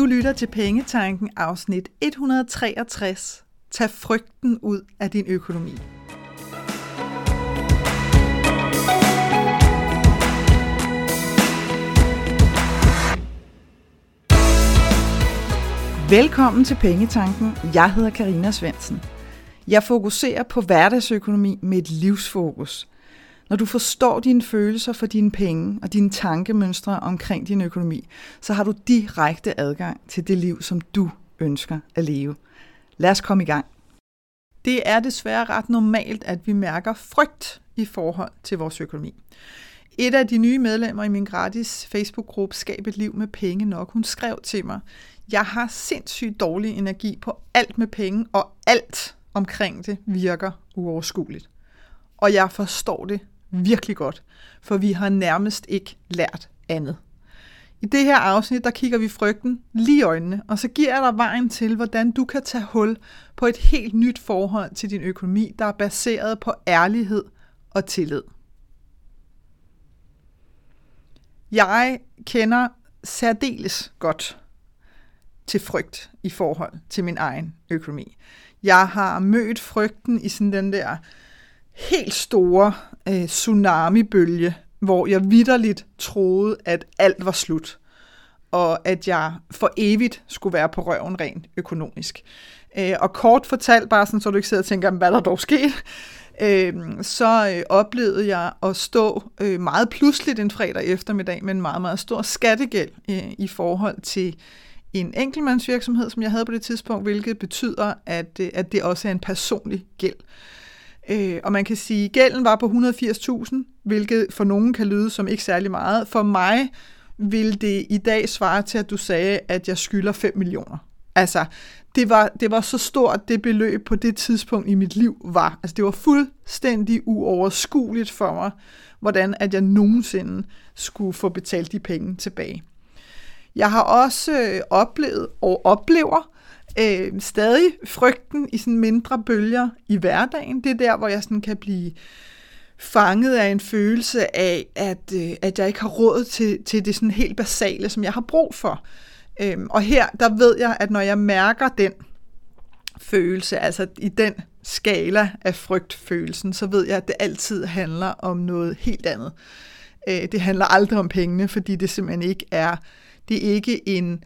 Du lytter til Pengetanken afsnit 163. Tag frygten ud af din økonomi. Velkommen til Pengetanken. Jeg hedder Karina Svensen. Jeg fokuserer på hverdagsøkonomi med et livsfokus. Når du forstår dine følelser for dine penge og dine tankemønstre omkring din økonomi, så har du direkte adgang til det liv, som du ønsker at leve. Lad os komme i gang. Det er desværre ret normalt, at vi mærker frygt i forhold til vores økonomi. Et af de nye medlemmer i min gratis Facebook-gruppe Skab et liv med penge nok, hun skrev til mig, jeg har sindssygt dårlig energi på alt med penge, og alt omkring det virker uoverskueligt. Og jeg forstår det virkelig godt, for vi har nærmest ikke lært andet. I det her afsnit, der kigger vi frygten lige i øjnene, og så giver jeg dig vejen til, hvordan du kan tage hul på et helt nyt forhold til din økonomi, der er baseret på ærlighed og tillid. Jeg kender særdeles godt til frygt i forhold til min egen økonomi. Jeg har mødt frygten i sådan den der helt store øh, tsunami-bølge, hvor jeg vidderligt troede, at alt var slut, og at jeg for evigt skulle være på røven rent økonomisk. Øh, og kort fortalt, bare sådan, så du ikke sidder og tænker, hvad der dog sket, øh, så øh, oplevede jeg at stå øh, meget pludseligt en fredag eftermiddag med en meget, meget stor skattegæld øh, i forhold til en enkeltmandsvirksomhed, som jeg havde på det tidspunkt, hvilket betyder, at, øh, at det også er en personlig gæld. Øh, Øh, og man kan sige, at gælden var på 180.000, hvilket for nogen kan lyde som ikke særlig meget. For mig vil det i dag svare til, at du sagde, at jeg skylder 5 millioner. Altså, det var, det var så stort, det beløb på det tidspunkt i mit liv var. Altså, det var fuldstændig uoverskueligt for mig, hvordan at jeg nogensinde skulle få betalt de penge tilbage. Jeg har også øh, oplevet og oplever øh, stadig frygten i sådan mindre bølger i hverdagen. Det er der, hvor jeg sådan kan blive fanget af en følelse af, at, øh, at jeg ikke har råd til, til det sådan helt basale, som jeg har brug for. Øhm, og her, der ved jeg, at når jeg mærker den følelse, altså i den skala af frygtfølelsen, så ved jeg, at det altid handler om noget helt andet. Øh, det handler aldrig om pengene, fordi det simpelthen ikke er, det er ikke en,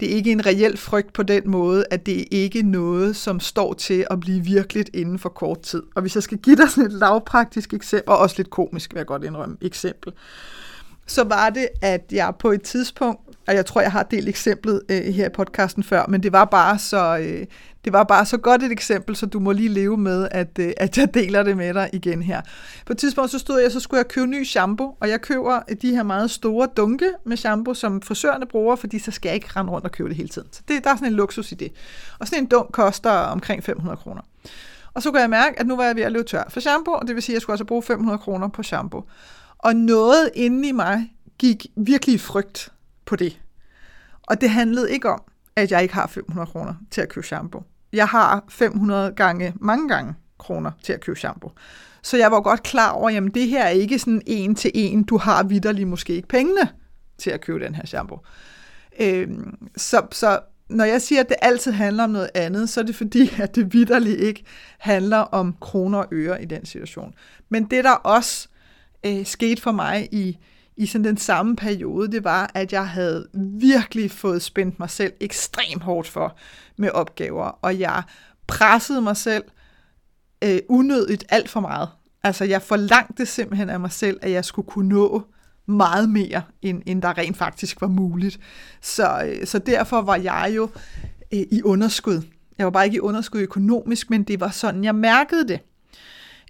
det er ikke en reel frygt på den måde, at det er ikke noget, som står til at blive virkeligt inden for kort tid. Og hvis jeg skal give dig sådan et lavpraktisk eksempel, og også lidt komisk, vil jeg godt indrømme, eksempel, så var det, at jeg på et tidspunkt, og jeg tror, jeg har delt eksemplet øh, her i podcasten før, men det var bare så, øh, det var bare så godt et eksempel, så du må lige leve med, at, øh, at jeg deler det med dig igen her. På et tidspunkt så stod jeg, så skulle jeg købe ny shampoo, og jeg køber de her meget store dunke med shampoo, som frisørerne bruger, fordi så skal jeg ikke rende rundt og købe det hele tiden. Så det, der er sådan en luksus i det. Og sådan en dunk koster omkring 500 kroner. Og så kunne jeg mærke, at nu var jeg ved at løbe tør for shampoo, og det vil sige, at jeg skulle også bruge 500 kroner på shampoo. Og noget inde i mig gik virkelig i frygt på det. Og det handlede ikke om, at jeg ikke har 500 kroner til at købe shampoo. Jeg har 500 gange, mange gange kroner til at købe shampoo. Så jeg var godt klar over, at det her er ikke sådan en til en, du har vidderlig måske ikke pengene til at købe den her shampoo. Øhm, så, så når jeg siger, at det altid handler om noget andet, så er det fordi, at det vidderligt ikke handler om kroner og øre i den situation. Men det, der også øh, skete for mig i, i sådan den samme periode, det var, at jeg havde virkelig fået spændt mig selv ekstremt hårdt for med opgaver, og jeg pressede mig selv øh, unødigt alt for meget. Altså jeg forlangte simpelthen af mig selv, at jeg skulle kunne nå meget mere, end, end der rent faktisk var muligt. Så, øh, så derfor var jeg jo øh, i underskud. Jeg var bare ikke i underskud økonomisk, men det var sådan, jeg mærkede det.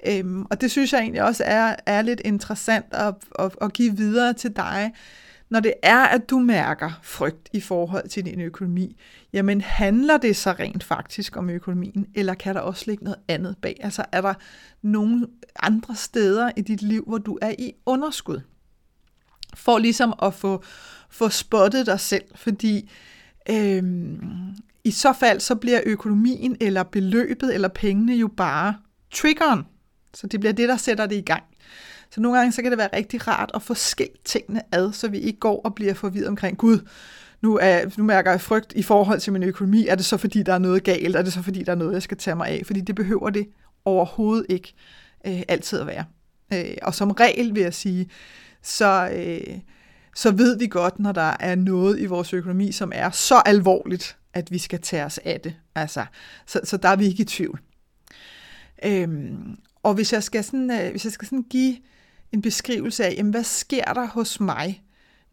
Øhm, og det synes jeg egentlig også er, er lidt interessant at, at, at give videre til dig, når det er, at du mærker frygt i forhold til din økonomi, jamen handler det så rent faktisk om økonomien, eller kan der også ligge noget andet bag? Altså er der nogle andre steder i dit liv, hvor du er i underskud? For ligesom at få, få spottet dig selv, fordi øhm, i så fald så bliver økonomien eller beløbet eller pengene jo bare triggeren så det bliver det, der sætter det i gang. Så nogle gange så kan det være rigtig rart at få skilt tingene ad, så vi ikke går og bliver forvirret omkring, gud, nu, er, nu mærker jeg frygt i forhold til min økonomi. Er det så, fordi der er noget galt? Er det så, fordi der er noget, jeg skal tage mig af? Fordi det behøver det overhovedet ikke øh, altid at være. Øh, og som regel vil jeg sige, så, øh, så ved vi godt, når der er noget i vores økonomi, som er så alvorligt, at vi skal tage os af det. Altså, så, så der er vi ikke i tvivl. Øhm, og hvis jeg skal, sådan, øh, hvis jeg skal sådan give en beskrivelse af, jamen, hvad sker der hos mig,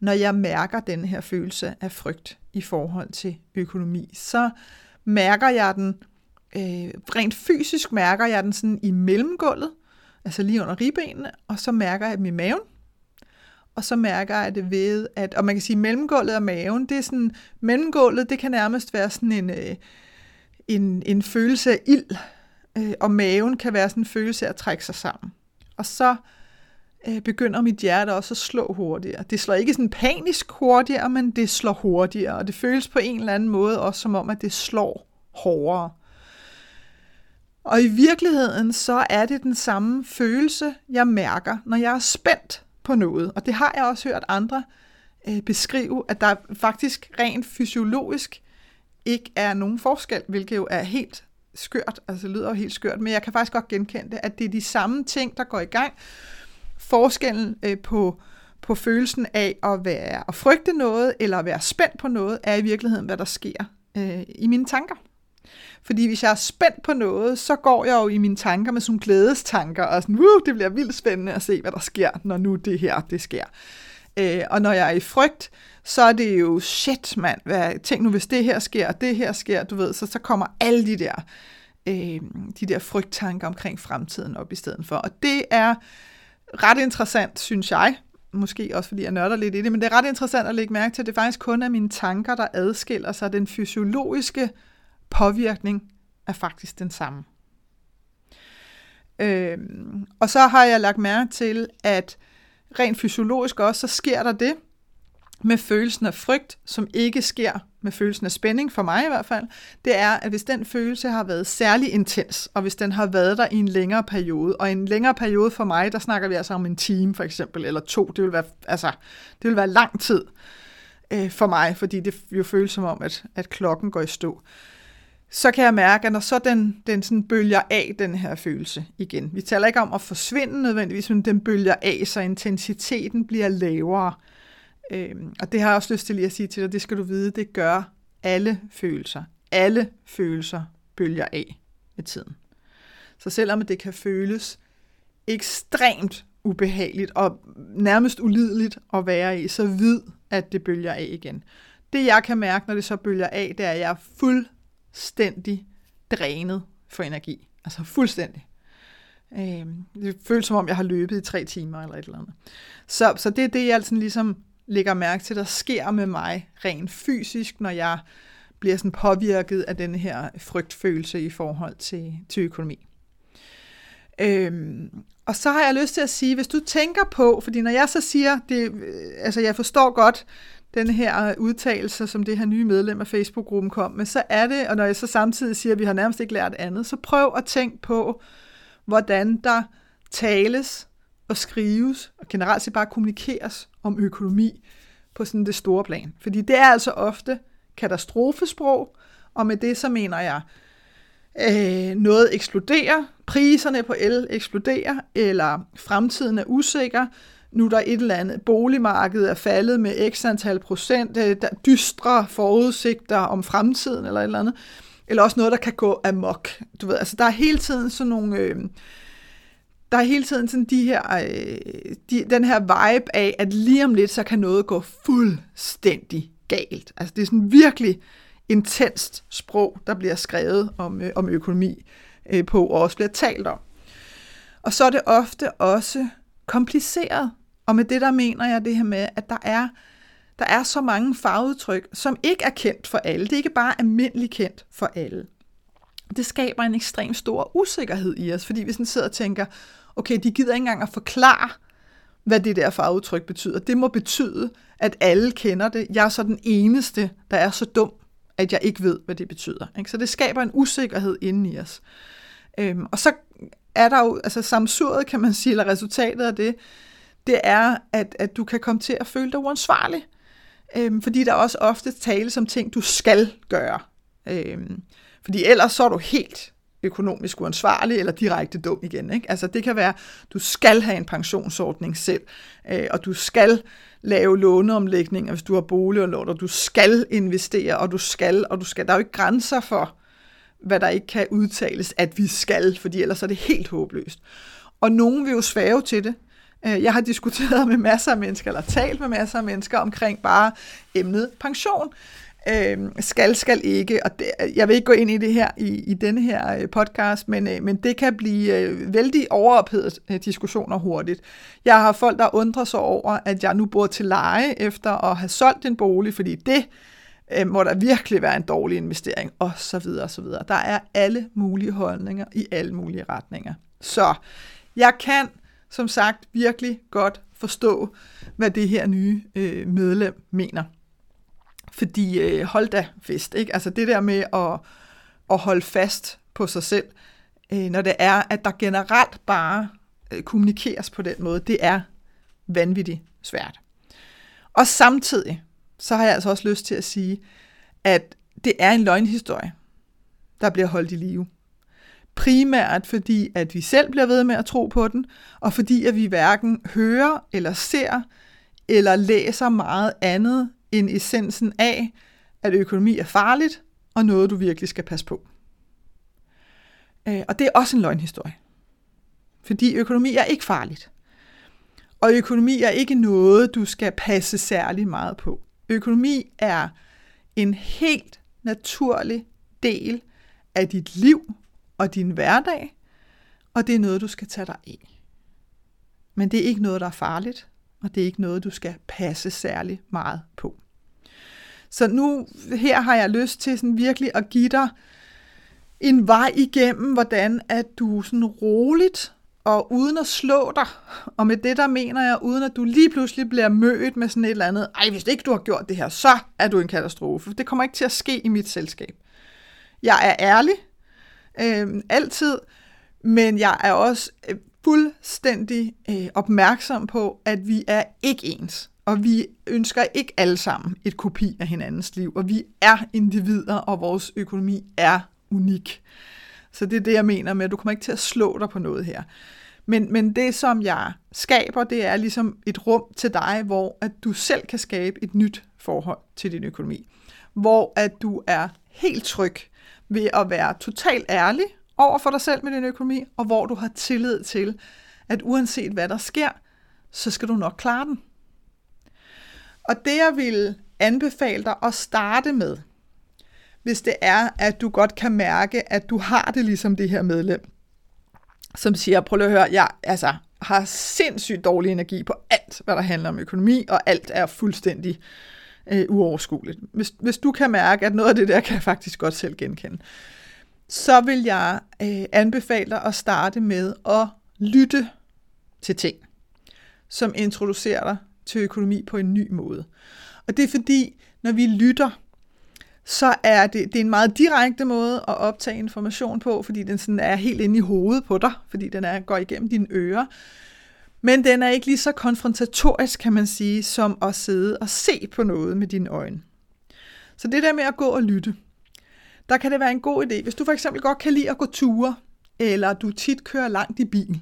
når jeg mærker den her følelse af frygt i forhold til økonomi, så mærker jeg den, øh, rent fysisk mærker jeg den sådan i mellemgulvet, altså lige under ribbenene, og så mærker jeg dem i maven, og så mærker jeg det ved, at, og man kan sige, mellemgulvet og maven, det er sådan, mellemgulvet, det kan nærmest være sådan en, øh, en, en følelse af ild, øh, og maven kan være sådan en følelse af at trække sig sammen. Og så øh, begynder mit hjerte også at slå hurtigere. Det slår ikke sådan panisk hurtigere, men det slår hurtigere, og det føles på en eller anden måde også som om, at det slår hårdere. Og i virkeligheden, så er det den samme følelse, jeg mærker, når jeg er spændt på noget. Og det har jeg også hørt andre øh, beskrive, at der faktisk rent fysiologisk ikke er nogen forskel, hvilket jo er helt skørt, altså det lyder jo helt skørt, men jeg kan faktisk godt genkende det, at det er de samme ting, der går i gang. Forskellen øh, på, på følelsen af at være at frygte noget, eller at være spændt på noget, er i virkeligheden, hvad der sker øh, i mine tanker. Fordi hvis jeg er spændt på noget, så går jeg jo i mine tanker med sådan glædestanker, og sådan, uh, det bliver vildt spændende at se, hvad der sker, når nu det her, det sker. Øh, og når jeg er i frygt, så er det jo, shit mand, hvad, tænk nu, hvis det her sker, og det her sker, du ved, så, så kommer alle de der, øh, de der frygttanker omkring fremtiden op i stedet for. Og det er ret interessant, synes jeg, måske også fordi jeg nørder lidt i det, men det er ret interessant at lægge mærke til, at det faktisk kun er mine tanker, der adskiller sig. Den fysiologiske påvirkning er faktisk den samme. Øh, og så har jeg lagt mærke til, at rent fysiologisk også, så sker der det med følelsen af frygt, som ikke sker med følelsen af spænding, for mig i hvert fald, det er, at hvis den følelse har været særlig intens, og hvis den har været der i en længere periode, og en længere periode for mig, der snakker vi altså om en time for eksempel, eller to, det vil være, altså, det vil være lang tid øh, for mig, fordi det jo føles som om, at, at klokken går i stå. Så kan jeg mærke, at når så den, den sådan bølger af, den her følelse igen. Vi taler ikke om at forsvinde nødvendigvis, men den bølger af, så intensiteten bliver lavere. Øhm, og det har jeg også lyst til lige at sige til dig, det skal du vide, det gør alle følelser. Alle følelser bølger af med tiden. Så selvom det kan føles ekstremt ubehageligt og nærmest ulideligt at være i, så vid, at det bølger af igen. Det jeg kan mærke, når det så bølger af, det er, at jeg er fuldstændig drænet for energi. Altså fuldstændig. Øh, det føles som om, jeg har løbet i tre timer eller et eller andet. Så, så det er det, jeg altså ligesom lægger mærke til, der sker med mig rent fysisk, når jeg bliver sådan påvirket af den her frygtfølelse i forhold til, til økonomi. Øhm, og så har jeg lyst til at sige, hvis du tænker på, fordi når jeg så siger, det, øh, altså jeg forstår godt, den her udtalelse, som det her nye medlem af Facebook-gruppen kom med, så er det, og når jeg så samtidig siger, at vi har nærmest ikke lært andet, så prøv at tænke på, hvordan der tales og skrives, og generelt set bare kommunikeres om økonomi på sådan det store plan. Fordi det er altså ofte katastrofesprog, og med det så mener jeg, øh, noget eksploderer, priserne på el eksploderer, eller fremtiden er usikker, nu er der et eller andet, boligmarkedet er faldet med x antal procent, øh, der dystre forudsigter om fremtiden eller et eller andet, eller også noget, der kan gå amok. Du ved, altså der er hele tiden sådan nogle... Øh, der er hele tiden sådan de her, øh, de, den her vibe af, at lige om lidt, så kan noget gå fuldstændig galt. Altså det er sådan virkelig intenst sprog, der bliver skrevet om, øh, om økonomi øh, på, og også bliver talt om. Og så er det ofte også kompliceret. Og med det der mener jeg det her med, at der er, der er så mange farveudtryk, som ikke er kendt for alle. Det er ikke bare almindeligt kendt for alle. Det skaber en ekstrem stor usikkerhed i os, fordi vi sådan sidder og tænker, okay, de gider ikke engang at forklare, hvad det der farveudtryk betyder. Det må betyde, at alle kender det. Jeg er så den eneste, der er så dum, at jeg ikke ved, hvad det betyder. Ikke? Så det skaber en usikkerhed inde i os. Øhm, og så er der jo, altså samsuret kan man sige, eller resultatet af det, det er, at, at du kan komme til at føle dig uansvarlig. Øhm, fordi der også ofte tales om ting, du skal gøre. Øhm, fordi ellers så er du helt økonomisk uansvarlig eller direkte dum igen. Ikke? Altså det kan være, du skal have en pensionsordning selv, øh, og du skal lave låneomlægninger, hvis du har bolig og lån, og du skal investere, og du skal, og du skal. Der er jo ikke grænser for, hvad der ikke kan udtales, at vi skal, fordi ellers er det helt håbløst. Og nogen vil jo svæve til det. Øh, jeg har diskuteret med masser af mennesker, eller talt med masser af mennesker omkring bare emnet pension. Øh, skal, skal ikke, og det, jeg vil ikke gå ind i det her i, i denne her øh, podcast, men, øh, men det kan blive øh, vældig overophedet øh, diskussioner hurtigt. Jeg har folk, der undrer sig over, at jeg nu bor til leje efter at have solgt en bolig, fordi det øh, må der virkelig være en dårlig investering, og så videre, og så videre. Der er alle mulige holdninger i alle mulige retninger. Så jeg kan, som sagt, virkelig godt forstå, hvad det her nye øh, medlem mener. Fordi øh, hold da fest, ikke? Altså det der med at, at holde fast på sig selv, øh, når det er, at der generelt bare øh, kommunikeres på den måde, det er vanvittigt svært. Og samtidig, så har jeg altså også lyst til at sige, at det er en løgnhistorie, der bliver holdt i live. Primært fordi, at vi selv bliver ved med at tro på den, og fordi, at vi hverken hører eller ser eller læser meget andet end essensen af, at økonomi er farligt, og noget, du virkelig skal passe på. Øh, og det er også en løgnhistorie. Fordi økonomi er ikke farligt. Og økonomi er ikke noget, du skal passe særlig meget på. Økonomi er en helt naturlig del af dit liv og din hverdag, og det er noget, du skal tage dig af. Men det er ikke noget, der er farligt, og det er ikke noget, du skal passe særlig meget på. Så nu her har jeg lyst til sådan virkelig at give dig en vej igennem, hvordan at du sådan roligt og uden at slå dig, og med det der mener jeg, uden at du lige pludselig bliver mødt med sådan et eller andet, ej, hvis ikke du har gjort det her, så er du en katastrofe. Det kommer ikke til at ske i mit selskab. Jeg er ærlig, øh, altid, men jeg er også øh, fuldstændig øh, opmærksom på, at vi er ikke ens. Og vi ønsker ikke alle sammen et kopi af hinandens liv, og vi er individer, og vores økonomi er unik. Så det er det, jeg mener med, at du kommer ikke til at slå dig på noget her. Men, men det, som jeg skaber, det er ligesom et rum til dig, hvor at du selv kan skabe et nyt forhold til din økonomi. Hvor at du er helt tryg ved at være totalt ærlig over for dig selv med din økonomi, og hvor du har tillid til, at uanset hvad der sker, så skal du nok klare den. Og det jeg vil anbefale dig at starte med, hvis det er, at du godt kan mærke, at du har det ligesom det her medlem, som siger, prøv lige at høre, jeg altså, har sindssygt dårlig energi på alt, hvad der handler om økonomi, og alt er fuldstændig øh, uoverskueligt. Hvis, hvis du kan mærke, at noget af det der kan jeg faktisk godt selv genkende, så vil jeg øh, anbefale dig at starte med at lytte til ting, som introducerer dig til økonomi på en ny måde. Og det er fordi, når vi lytter, så er det, det er en meget direkte måde at optage information på, fordi den sådan er helt inde i hovedet på dig, fordi den er, går igennem dine ører. Men den er ikke lige så konfrontatorisk, kan man sige, som at sidde og se på noget med dine øjne. Så det der med at gå og lytte, der kan det være en god idé. Hvis du for eksempel godt kan lide at gå ture, eller du tit kører langt i bil,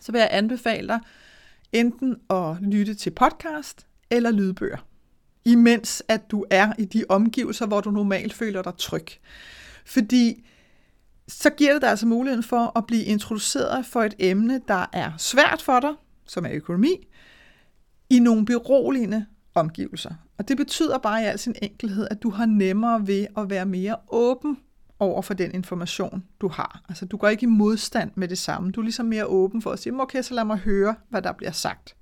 så vil jeg anbefale dig enten at lytte til podcast eller lydbøger, imens at du er i de omgivelser, hvor du normalt føler dig tryg. Fordi så giver det dig altså muligheden for at blive introduceret for et emne, der er svært for dig, som er økonomi, i nogle beroligende omgivelser. Og det betyder bare i al sin enkelhed, at du har nemmere ved at være mere åben over for den information, du har. Altså, du går ikke i modstand med det samme. Du er ligesom mere åben for at sige, okay, så lad mig høre, hvad der bliver sagt.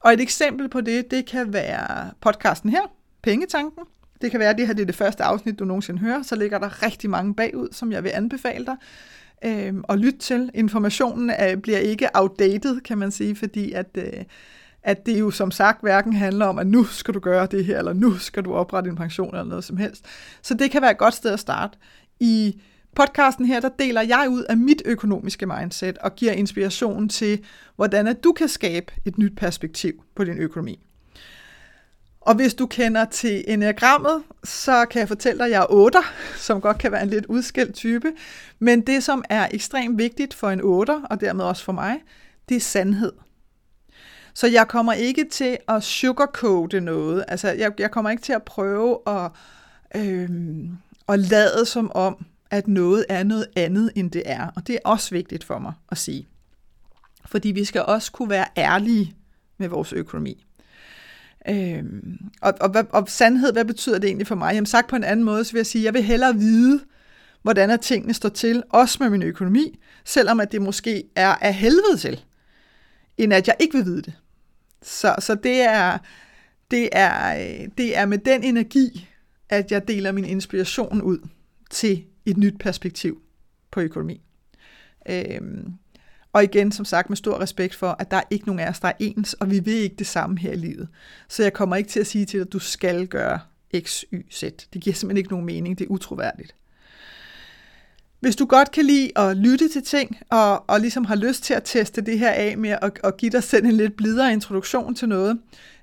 Og et eksempel på det, det kan være podcasten her, Pengetanken. Det kan være, at det her det er det første afsnit, du nogensinde hører. Så ligger der rigtig mange bagud, som jeg vil anbefale dig øh, at lytte til. Informationen øh, bliver ikke outdated, kan man sige, fordi at, øh, at det jo som sagt hverken handler om, at nu skal du gøre det her, eller nu skal du oprette en pension, eller noget som helst. Så det kan være et godt sted at starte i podcasten her, der deler jeg ud af mit økonomiske mindset og giver inspiration til, hvordan at du kan skabe et nyt perspektiv på din økonomi. Og hvis du kender til enagrammet, så kan jeg fortælle dig, at jeg er 8, som godt kan være en lidt udskilt type. Men det, som er ekstremt vigtigt for en 8, og dermed også for mig, det er sandhed. Så jeg kommer ikke til at sugarcoate noget. Altså, jeg, jeg kommer ikke til at prøve at, øh, at lade som om, at noget er noget andet, end det er. Og det er også vigtigt for mig at sige. Fordi vi skal også kunne være ærlige med vores økonomi. Øhm, og, og, og, og sandhed, hvad betyder det egentlig for mig? Jamen sagt på en anden måde, så vil jeg sige, jeg vil hellere vide, hvordan at tingene står til, også med min økonomi, selvom at det måske er af helvede til, end at jeg ikke vil vide det. Så, så det, er, det, er, det er med den energi, at jeg deler min inspiration ud til et nyt perspektiv på økonomi. Øhm, og igen, som sagt, med stor respekt for, at der er ikke nogen af os, der er ens, og vi vil ikke det samme her i livet. Så jeg kommer ikke til at sige til dig, at du skal gøre X, Y, Z. Det giver simpelthen ikke nogen mening. Det er utroværdigt. Hvis du godt kan lide at lytte til ting, og, og ligesom har lyst til at teste det her af med at, at give dig selv en lidt blidere introduktion til noget,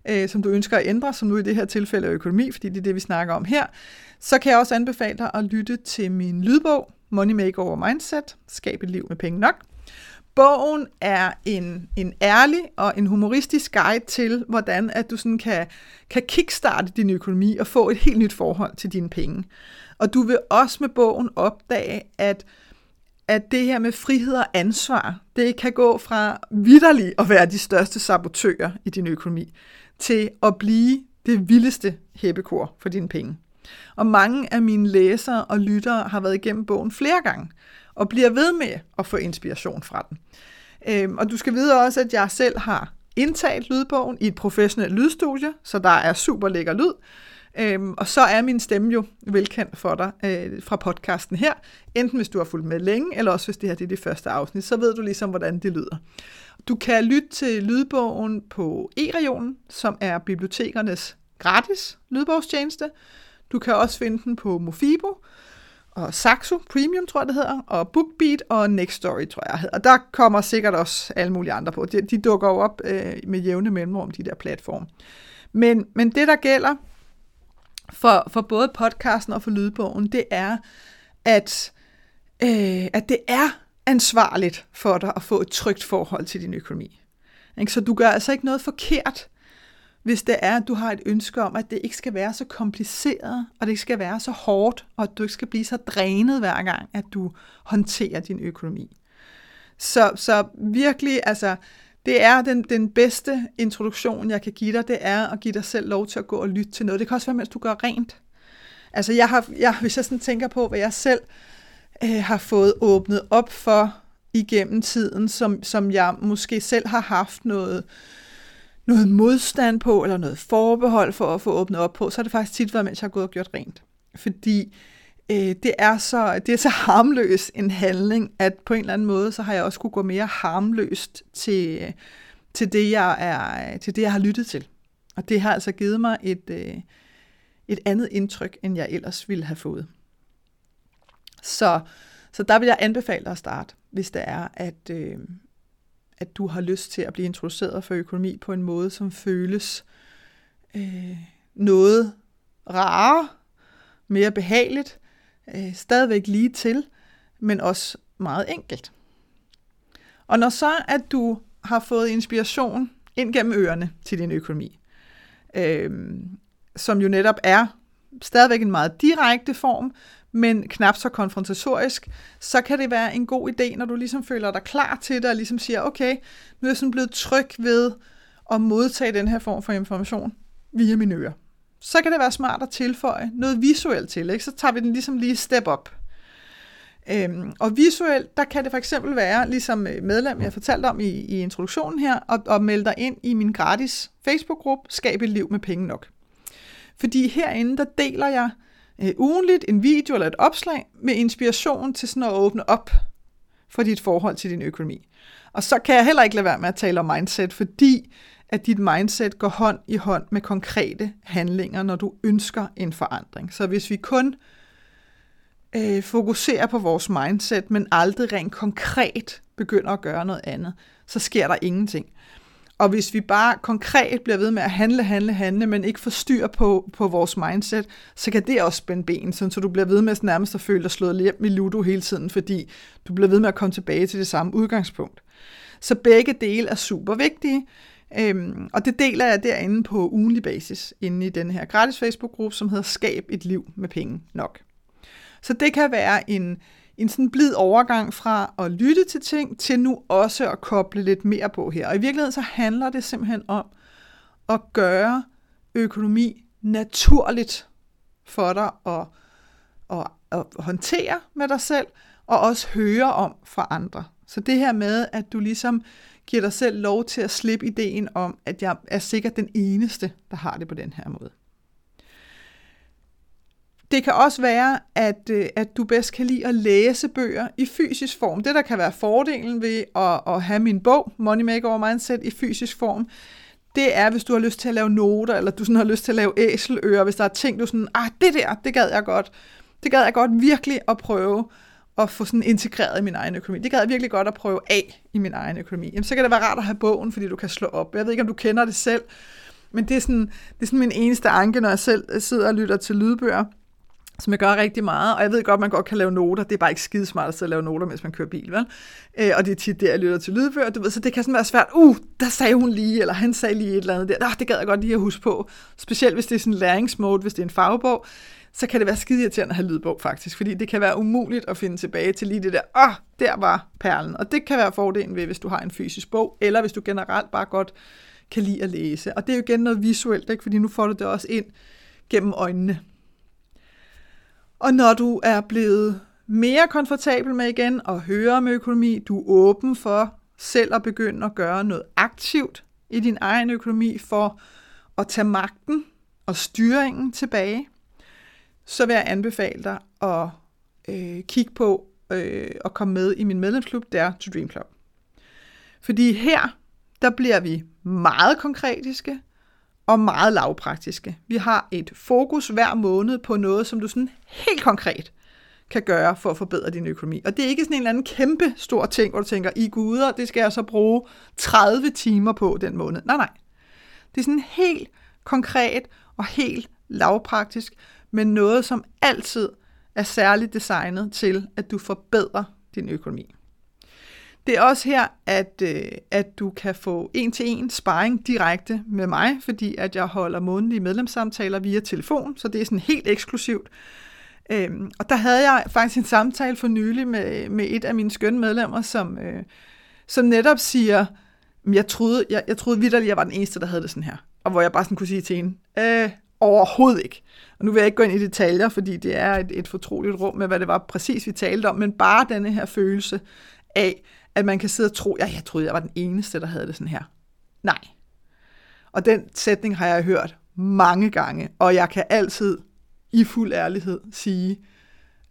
øh, som du ønsker at ændre, som nu i det her tilfælde er økonomi, fordi det er det, vi snakker om her, så kan jeg også anbefale dig at lytte til min lydbog, Money Makeover Mindset, Skab et liv med penge nok. Bogen er en, en ærlig og en humoristisk guide til, hvordan at du sådan kan, kan kickstarte din økonomi og få et helt nyt forhold til dine penge. Og du vil også med bogen opdage, at, at det her med frihed og ansvar, det kan gå fra vidderligt at være de største sabotører i din økonomi, til at blive det vildeste hæppekor for dine penge. Og mange af mine læsere og lyttere har været igennem bogen flere gange, og bliver ved med at få inspiration fra den. Øhm, og du skal vide også, at jeg selv har indtalt lydbogen i et professionelt lydstudie, så der er super lækker lyd. Øhm, og så er min stemme jo velkendt for dig øh, fra podcasten her, enten hvis du har fulgt med længe, eller også hvis det her det er det første afsnit, så ved du ligesom, hvordan det lyder. Du kan lytte til lydbogen på e-regionen, som er bibliotekernes gratis lydbogstjeneste. Du kan også finde den på Mofibo, og Saxo Premium, tror jeg det hedder, og BookBeat og Nextory, tror jeg hedder. Og der kommer sikkert også alle mulige andre på. De, de dukker jo op øh, med jævne mellemrum, de der platforme. Men, men det, der gælder for, for både podcasten og for lydbogen, det er, at, øh, at det er ansvarligt for dig at få et trygt forhold til din økonomi. Ikke? Så du gør altså ikke noget forkert, hvis det er, at du har et ønske om, at det ikke skal være så kompliceret, og det ikke skal være så hårdt, og at du ikke skal blive så drænet hver gang, at du håndterer din økonomi. Så, så virkelig, altså, det er den, den bedste introduktion, jeg kan give dig, det er at give dig selv lov til at gå og lytte til noget. Det kan også være, mens du gør rent. Altså, jeg har, jeg, hvis jeg sådan tænker på, hvad jeg selv øh, har fået åbnet op for igennem tiden, som, som jeg måske selv har haft noget, noget modstand på, eller noget forbehold for at få åbnet op på, så har det faktisk tit været, mens jeg har gået og gjort rent. Fordi øh, det, er så, det er så harmløs en handling, at på en eller anden måde, så har jeg også kunne gå mere harmløst til, til, det, jeg er, til det, jeg har lyttet til. Og det har altså givet mig et, øh, et andet indtryk, end jeg ellers ville have fået. Så, så der vil jeg anbefale dig at starte, hvis det er, at, øh, at du har lyst til at blive introduceret for økonomi på en måde, som føles øh, noget rarere, mere behageligt, øh, stadigvæk lige til, men også meget enkelt. Og når så, at du har fået inspiration ind gennem ørerne til din økonomi, øh, som jo netop er stadigvæk en meget direkte form, men knap så konfrontatorisk, så kan det være en god idé, når du ligesom føler dig klar til det, og ligesom siger, okay, nu er jeg sådan blevet tryg ved at modtage den her form for information via mine ører. Så kan det være smart at tilføje noget visuelt til, ikke? så tager vi den ligesom lige step op. Øhm, og visuelt, der kan det for eksempel være, ligesom øh, medlem, jeg fortalte om i, i introduktionen her, at, at melde dig ind i min gratis Facebook-gruppe, Skab et liv med penge nok. Fordi herinde, der deler jeg øh, ugenligt en video eller et opslag med inspiration til sådan at åbne op for dit forhold til din økonomi. Og så kan jeg heller ikke lade være med at tale om mindset, fordi at dit mindset går hånd i hånd med konkrete handlinger, når du ønsker en forandring. Så hvis vi kun øh, fokuserer på vores mindset, men aldrig rent konkret begynder at gøre noget andet, så sker der ingenting. Og hvis vi bare konkret bliver ved med at handle, handle, handle, men ikke får styr på, på vores mindset, så kan det også spænde ben, så du bliver ved med at nærmest at føle dig slået hjem i ludo hele tiden, fordi du bliver ved med at komme tilbage til det samme udgangspunkt. Så begge dele er super vigtige, øhm, og det deler jeg derinde på ugenlig basis, inde i den her gratis Facebook-gruppe, som hedder Skab et liv med penge nok. Så det kan være en, en sådan blid overgang fra at lytte til ting, til nu også at koble lidt mere på her. Og i virkeligheden så handler det simpelthen om at gøre økonomi naturligt for dig at, at, at håndtere med dig selv, og også høre om fra andre. Så det her med, at du ligesom giver dig selv lov til at slippe ideen om, at jeg er sikkert den eneste, der har det på den her måde. Det kan også være, at, øh, at du bedst kan lide at læse bøger i fysisk form. Det, der kan være fordelen ved at, at have min bog, Money Makeover Mindset, i fysisk form, det er, hvis du har lyst til at lave noter, eller du sådan har lyst til at lave æselører, hvis der er ting, du sådan, ah, det der, det gad jeg godt. Det gad jeg godt virkelig at prøve at få sådan integreret i min egen økonomi. Det gad jeg virkelig godt at prøve af i min egen økonomi. Jamen, så kan det være rart at have bogen, fordi du kan slå op. Jeg ved ikke, om du kender det selv, men det er sådan, det er sådan min eneste anke, når jeg selv sidder og lytter til lydbøger som jeg gør rigtig meget, og jeg ved godt, at man godt kan lave noter, det er bare ikke skide smart at sidde og lave noter, mens man kører bil, vel? Øh, og det er tit der, jeg lytter til lydbøger, du ved, så det kan sådan være svært, uh, der sagde hun lige, eller han sagde lige et eller andet der, oh, det gad jeg godt lige at huske på, specielt hvis det er sådan en læringsmode, hvis det er en fagbog, så kan det være skide irriterende at have lydbog faktisk, fordi det kan være umuligt at finde tilbage til lige det der, åh, oh, der var perlen, og det kan være fordelen ved, hvis du har en fysisk bog, eller hvis du generelt bare godt kan lide at læse, og det er jo igen noget visuelt, ikke? fordi nu får du det også ind gennem øjnene. Og når du er blevet mere komfortabel med igen at høre om økonomi, du er åben for selv at begynde at gøre noget aktivt i din egen økonomi for at tage magten og styringen tilbage, så vil jeg anbefale dig at øh, kigge på øh, og komme med i min medlemsklub, der to Dream Club. Fordi her, der bliver vi meget konkretiske, og meget lavpraktiske. Vi har et fokus hver måned på noget, som du sådan helt konkret kan gøre for at forbedre din økonomi. Og det er ikke sådan en eller anden kæmpe stor ting, hvor du tænker, i guder, det skal jeg så bruge 30 timer på den måned. Nej, nej. Det er sådan helt konkret og helt lavpraktisk, men noget, som altid er særligt designet til, at du forbedrer din økonomi. Det er også her, at, øh, at du kan få en-til-en sparring direkte med mig, fordi at jeg holder månedlige medlemssamtaler via telefon, så det er sådan helt eksklusivt. Øhm, og der havde jeg faktisk en samtale for nylig med, med et af mine skønne medlemmer, som, øh, som netop siger, jeg troede, jeg, jeg troede vidderligt, at jeg var den eneste, der havde det sådan her. Og hvor jeg bare sådan kunne sige til hende, øh, overhovedet ikke. Og nu vil jeg ikke gå ind i detaljer, fordi det er et, et fortroligt rum med, hvad det var præcis, vi talte om, men bare denne her følelse af, at man kan sidde og tro, ja, jeg troede, jeg var den eneste, der havde det sådan her. Nej. Og den sætning har jeg hørt mange gange, og jeg kan altid i fuld ærlighed sige,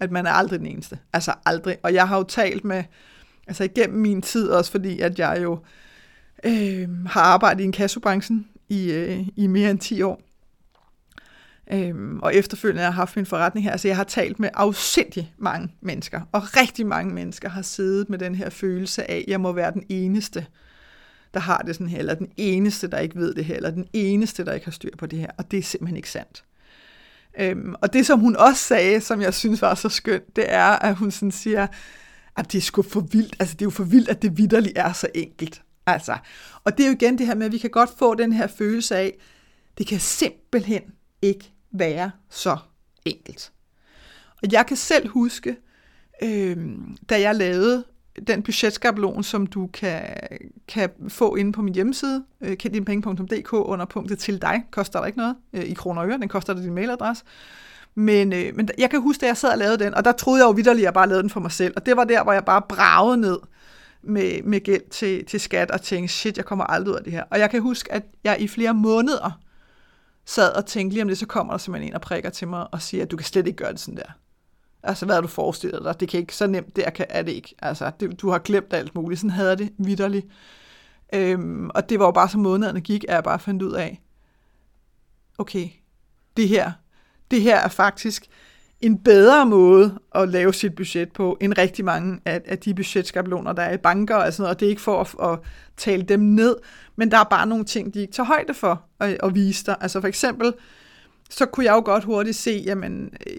at man er aldrig den eneste. Altså aldrig. Og jeg har jo talt med, altså igennem min tid også, fordi at jeg jo øh, har arbejdet i en kassobranchen i, øh, i mere end 10 år. Øhm, og efterfølgende har jeg haft min forretning her, så jeg har talt med afsindig mange mennesker, og rigtig mange mennesker har siddet med den her følelse af, at jeg må være den eneste, der har det sådan her, eller den eneste, der ikke ved det her, eller den eneste, der ikke har styr på det her, og det er simpelthen ikke sandt. Øhm, og det, som hun også sagde, som jeg synes var så skønt, det er, at hun sådan siger, at det er sgu for vildt, altså det er jo for vildt, at det vidderligt er så enkelt. Altså, og det er jo igen det her med, at vi kan godt få den her følelse af, det kan simpelthen ikke være så enkelt. Og jeg kan selv huske, øh, da jeg lavede den budgetskabelon, som du kan, kan få inde på min hjemmeside, øh, kenddinepenge.dk, under punktet til dig, koster der ikke noget øh, i kroner og øre, den koster dig din mailadresse. Men, øh, men jeg kan huske, da jeg sad og lavede den, og der troede jeg jo vidderligt, at jeg bare lavede den for mig selv. Og det var der, hvor jeg bare bragede ned med, med gæld til, til skat og tænkte, shit, jeg kommer aldrig ud af det her. Og jeg kan huske, at jeg i flere måneder sad og tænkte, lige om det, så kommer der simpelthen en og prikker til mig og siger, at du kan slet ikke gøre det sådan der. Altså, hvad har du forestillet dig? Det kan ikke, så nemt der kan, er det ikke. Altså, det, du har glemt alt muligt. Sådan havde det vidderligt. Øhm, og det var jo bare så månederne gik, at jeg bare fandt ud af, okay, det her, det her er faktisk en bedre måde at lave sit budget på, end rigtig mange af, af de budgetskabeloner, der er i banker og sådan noget, og det er ikke for at, at tale dem ned, men der er bare nogle ting, de ikke tager højde for at, at vise dig. Altså for eksempel, så kunne jeg jo godt hurtigt se, jamen, øh,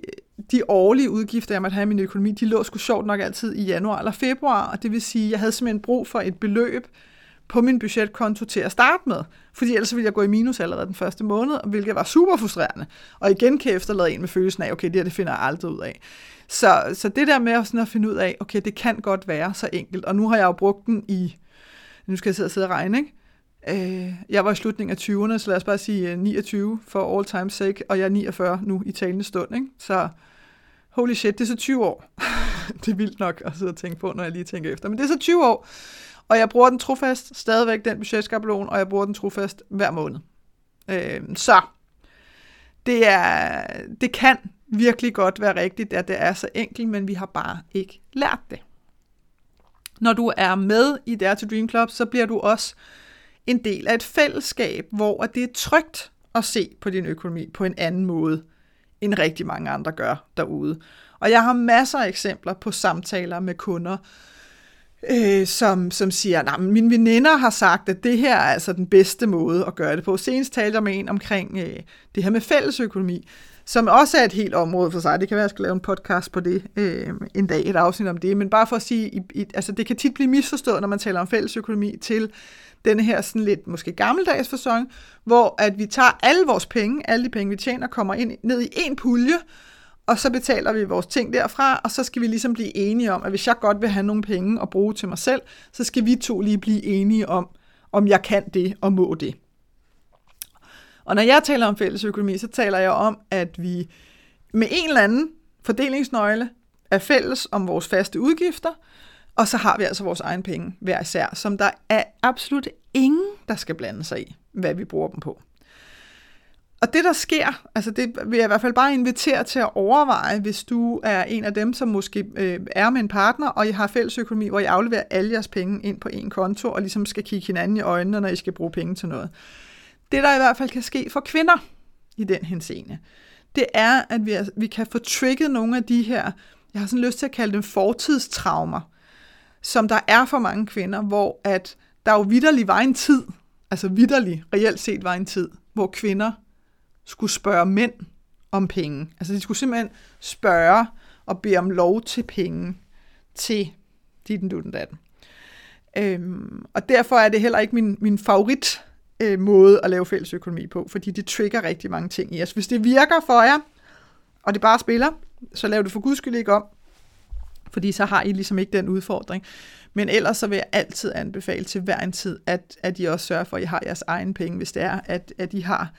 de årlige udgifter, jeg måtte have i min økonomi, de lå sgu sjovt nok altid i januar eller februar, og det vil sige, at jeg havde simpelthen brug for et beløb på min budgetkonto til at starte med, fordi ellers ville jeg gå i minus allerede den første måned, hvilket var super frustrerende. Og igen kan jeg efterlade en med følelsen af, okay, det her det finder jeg aldrig ud af. Så, så det der med sådan at finde ud af, okay, det kan godt være så enkelt, og nu har jeg jo brugt den i, nu skal jeg sidde og sidde og regne, ikke? Øh, jeg var i slutningen af 20'erne, så lad os bare sige øh, 29 for all time sake, og jeg er 49 nu i talende stund, ikke? Så holy shit, det er så 20 år. det er vildt nok at sidde og tænke på, når jeg lige tænker efter. Men det er så 20 år, og jeg bruger den trofast stadigvæk, den budgetskabelon, og jeg bruger den trofast hver måned. Øh, så det, er, det kan virkelig godt være rigtigt, at det er så enkelt, men vi har bare ikke lært det. Når du er med i Dare to Dream Club, så bliver du også en del af et fællesskab, hvor det er trygt at se på din økonomi på en anden måde, end rigtig mange andre gør derude. Og jeg har masser af eksempler på samtaler med kunder, øh, som, som siger, at mine veninder har sagt, at det her er altså den bedste måde at gøre det på. Senest talte jeg med en omkring øh, det her med fællesøkonomi, som også er et helt område for sig. Det kan være, at jeg skal lave en podcast på det øh, en dag, et afsnit om det. Men bare for at sige, i, i, altså det kan tit blive misforstået, når man taler om fællesøkonomi, til den her sådan lidt måske gammeldags fasong, hvor at vi tager alle vores penge, alle de penge, vi tjener, kommer ind ned i en pulje, og så betaler vi vores ting derfra, og så skal vi ligesom blive enige om, at hvis jeg godt vil have nogle penge at bruge til mig selv, så skal vi to lige blive enige om, om jeg kan det og må det. Og når jeg taler om fælles økonomi, så taler jeg om, at vi med en eller anden fordelingsnøgle er fælles om vores faste udgifter, og så har vi altså vores egen penge hver især, som der er absolut ingen, der skal blande sig i, hvad vi bruger dem på. Og det, der sker, altså det vil jeg i hvert fald bare invitere til at overveje, hvis du er en af dem, som måske øh, er med en partner, og I har fælles økonomi, hvor I afleverer alle jeres penge ind på en konto, og ligesom skal kigge hinanden i øjnene, når I skal bruge penge til noget. Det, der i hvert fald kan ske for kvinder i den henseende, det er, at vi, vi kan få trigget nogle af de her, jeg har sådan lyst til at kalde dem fortidstraumer, som der er for mange kvinder, hvor at der jo vidderlig var en tid, altså vidderlig, reelt set var en tid, hvor kvinder skulle spørge mænd om penge. Altså de skulle simpelthen spørge og bede om lov til penge til dit dutten datten. Øhm, og derfor er det heller ikke min, min favorit øh, måde at lave fælles økonomi på, fordi det trigger rigtig mange ting i os. Hvis det virker for jer, og det bare spiller, så lav det for guds skyld ikke om, fordi så har I ligesom ikke den udfordring. Men ellers så vil jeg altid anbefale til hver en tid, at, at I også sørger for, at I har jeres egen penge, hvis det er, at, at I har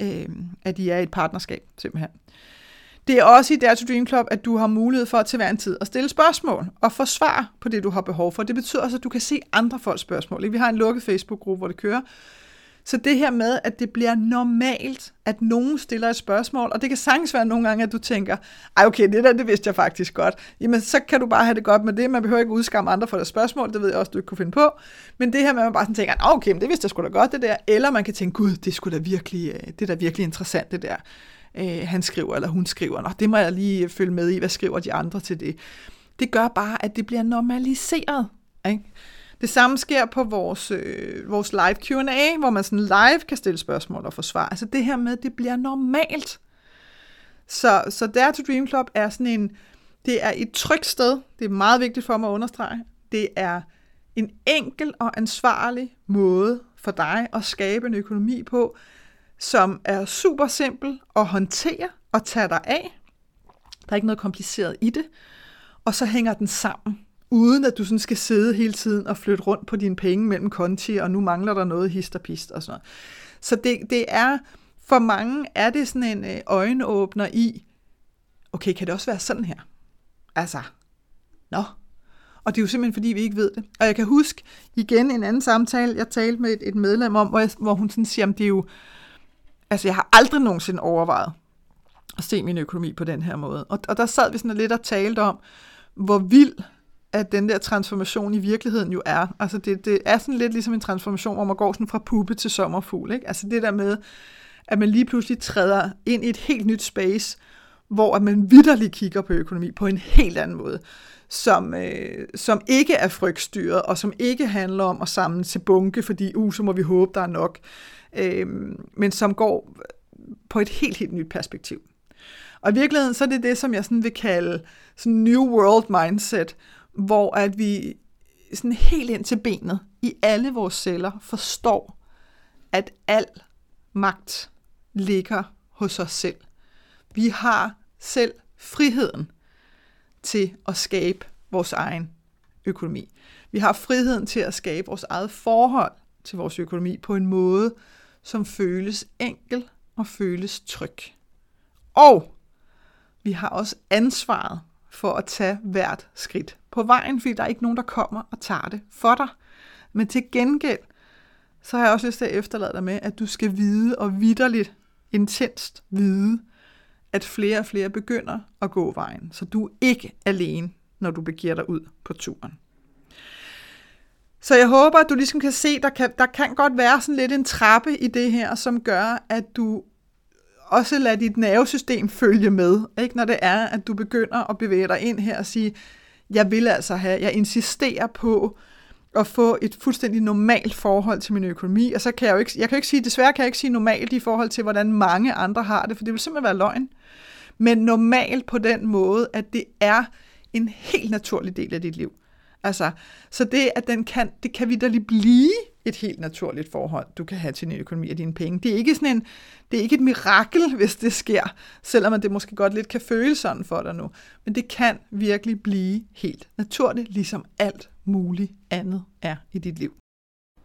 øh, at I er i et partnerskab, simpelthen. Det er også i Dare to Dream Club, at du har mulighed for til hver en tid at stille spørgsmål og få svar på det, du har behov for. Det betyder også, at du kan se andre folks spørgsmål. Vi har en lukket Facebook-gruppe, hvor det kører, så det her med, at det bliver normalt, at nogen stiller et spørgsmål, og det kan sagtens være nogle gange, at du tænker, ej okay, det der, det vidste jeg faktisk godt. Jamen, så kan du bare have det godt med det. Man behøver ikke udskamme andre for deres spørgsmål, det ved jeg også, du ikke kunne finde på. Men det her med, at man bare sådan tænker, okay, men det vidste jeg sgu da godt, det der. Eller man kan tænke, gud, det skulle da virkelig, øh, det er da virkelig interessant, det der. Øh, han skriver, eller hun skriver. Nå, det må jeg lige følge med i. Hvad skriver de andre til det? Det gør bare, at det bliver normaliseret. Ikke? Det samme sker på vores, øh, vores live Q&A, hvor man sådan live kan stille spørgsmål og få svar. Altså det her med, det bliver normalt. Så, så Dare to Dream Club er sådan en, det er et trygt sted. Det er meget vigtigt for mig at understrege. Det er en enkel og ansvarlig måde for dig at skabe en økonomi på, som er super simpel at håndtere og tage dig af. Der er ikke noget kompliceret i det. Og så hænger den sammen uden at du sådan skal sidde hele tiden og flytte rundt på dine penge mellem konti, og nu mangler der noget hist og pist og sådan noget. Så det, det er, for mange er det sådan en øh, øjenåbner i, okay, kan det også være sådan her? Altså, nå. Og det er jo simpelthen, fordi vi ikke ved det. Og jeg kan huske igen en anden samtale, jeg talte med et, et medlem om, hvor, jeg, hvor hun sådan siger, at det er jo, altså jeg har aldrig nogensinde overvejet at se min økonomi på den her måde. Og, og der sad vi sådan lidt og talte om, hvor vild at den der transformation i virkeligheden jo er. Altså det, det er sådan lidt ligesom en transformation, hvor man går sådan fra puppe til sommerfugl. Ikke? Altså det der med, at man lige pludselig træder ind i et helt nyt space, hvor at man vidderligt kigger på økonomi på en helt anden måde, som, øh, som ikke er frygtstyret, og som ikke handler om at samle til bunke, fordi uh, så må vi håbe, der er nok, øh, men som går på et helt, helt nyt perspektiv. Og i virkeligheden, så er det det, som jeg sådan vil kalde sådan New World Mindset, hvor at vi sådan helt ind til benet i alle vores celler forstår, at al magt ligger hos os selv. Vi har selv friheden til at skabe vores egen økonomi. Vi har friheden til at skabe vores eget forhold til vores økonomi på en måde, som føles enkel og føles tryg. Og vi har også ansvaret for at tage hvert skridt på vejen, fordi der er ikke nogen, der kommer og tager det for dig. Men til gengæld, så har jeg også lyst til at efterlade dig med, at du skal vide og vidderligt, intenst vide, at flere og flere begynder at gå vejen, så du er ikke alene, når du begiver dig ud på turen. Så jeg håber, at du ligesom kan se, der kan, der kan godt være sådan lidt en trappe i det her, som gør, at du også lade dit nervesystem følge med, ikke? når det er, at du begynder at bevæge dig ind her og sige, jeg vil altså have, jeg insisterer på at få et fuldstændig normalt forhold til min økonomi, og så kan jeg jo ikke, jeg kan ikke sige, desværre kan jeg ikke sige normalt i forhold til, hvordan mange andre har det, for det vil simpelthen være løgn. Men normalt på den måde, at det er en helt naturlig del af dit liv. Altså, så det, at den kan, det kan vidderligt blive et helt naturligt forhold, du kan have til din økonomi og dine penge. Det er ikke sådan en, det er ikke et mirakel, hvis det sker, selvom det måske godt lidt kan føles sådan for dig nu. Men det kan virkelig blive helt naturligt, ligesom alt muligt andet er i dit liv.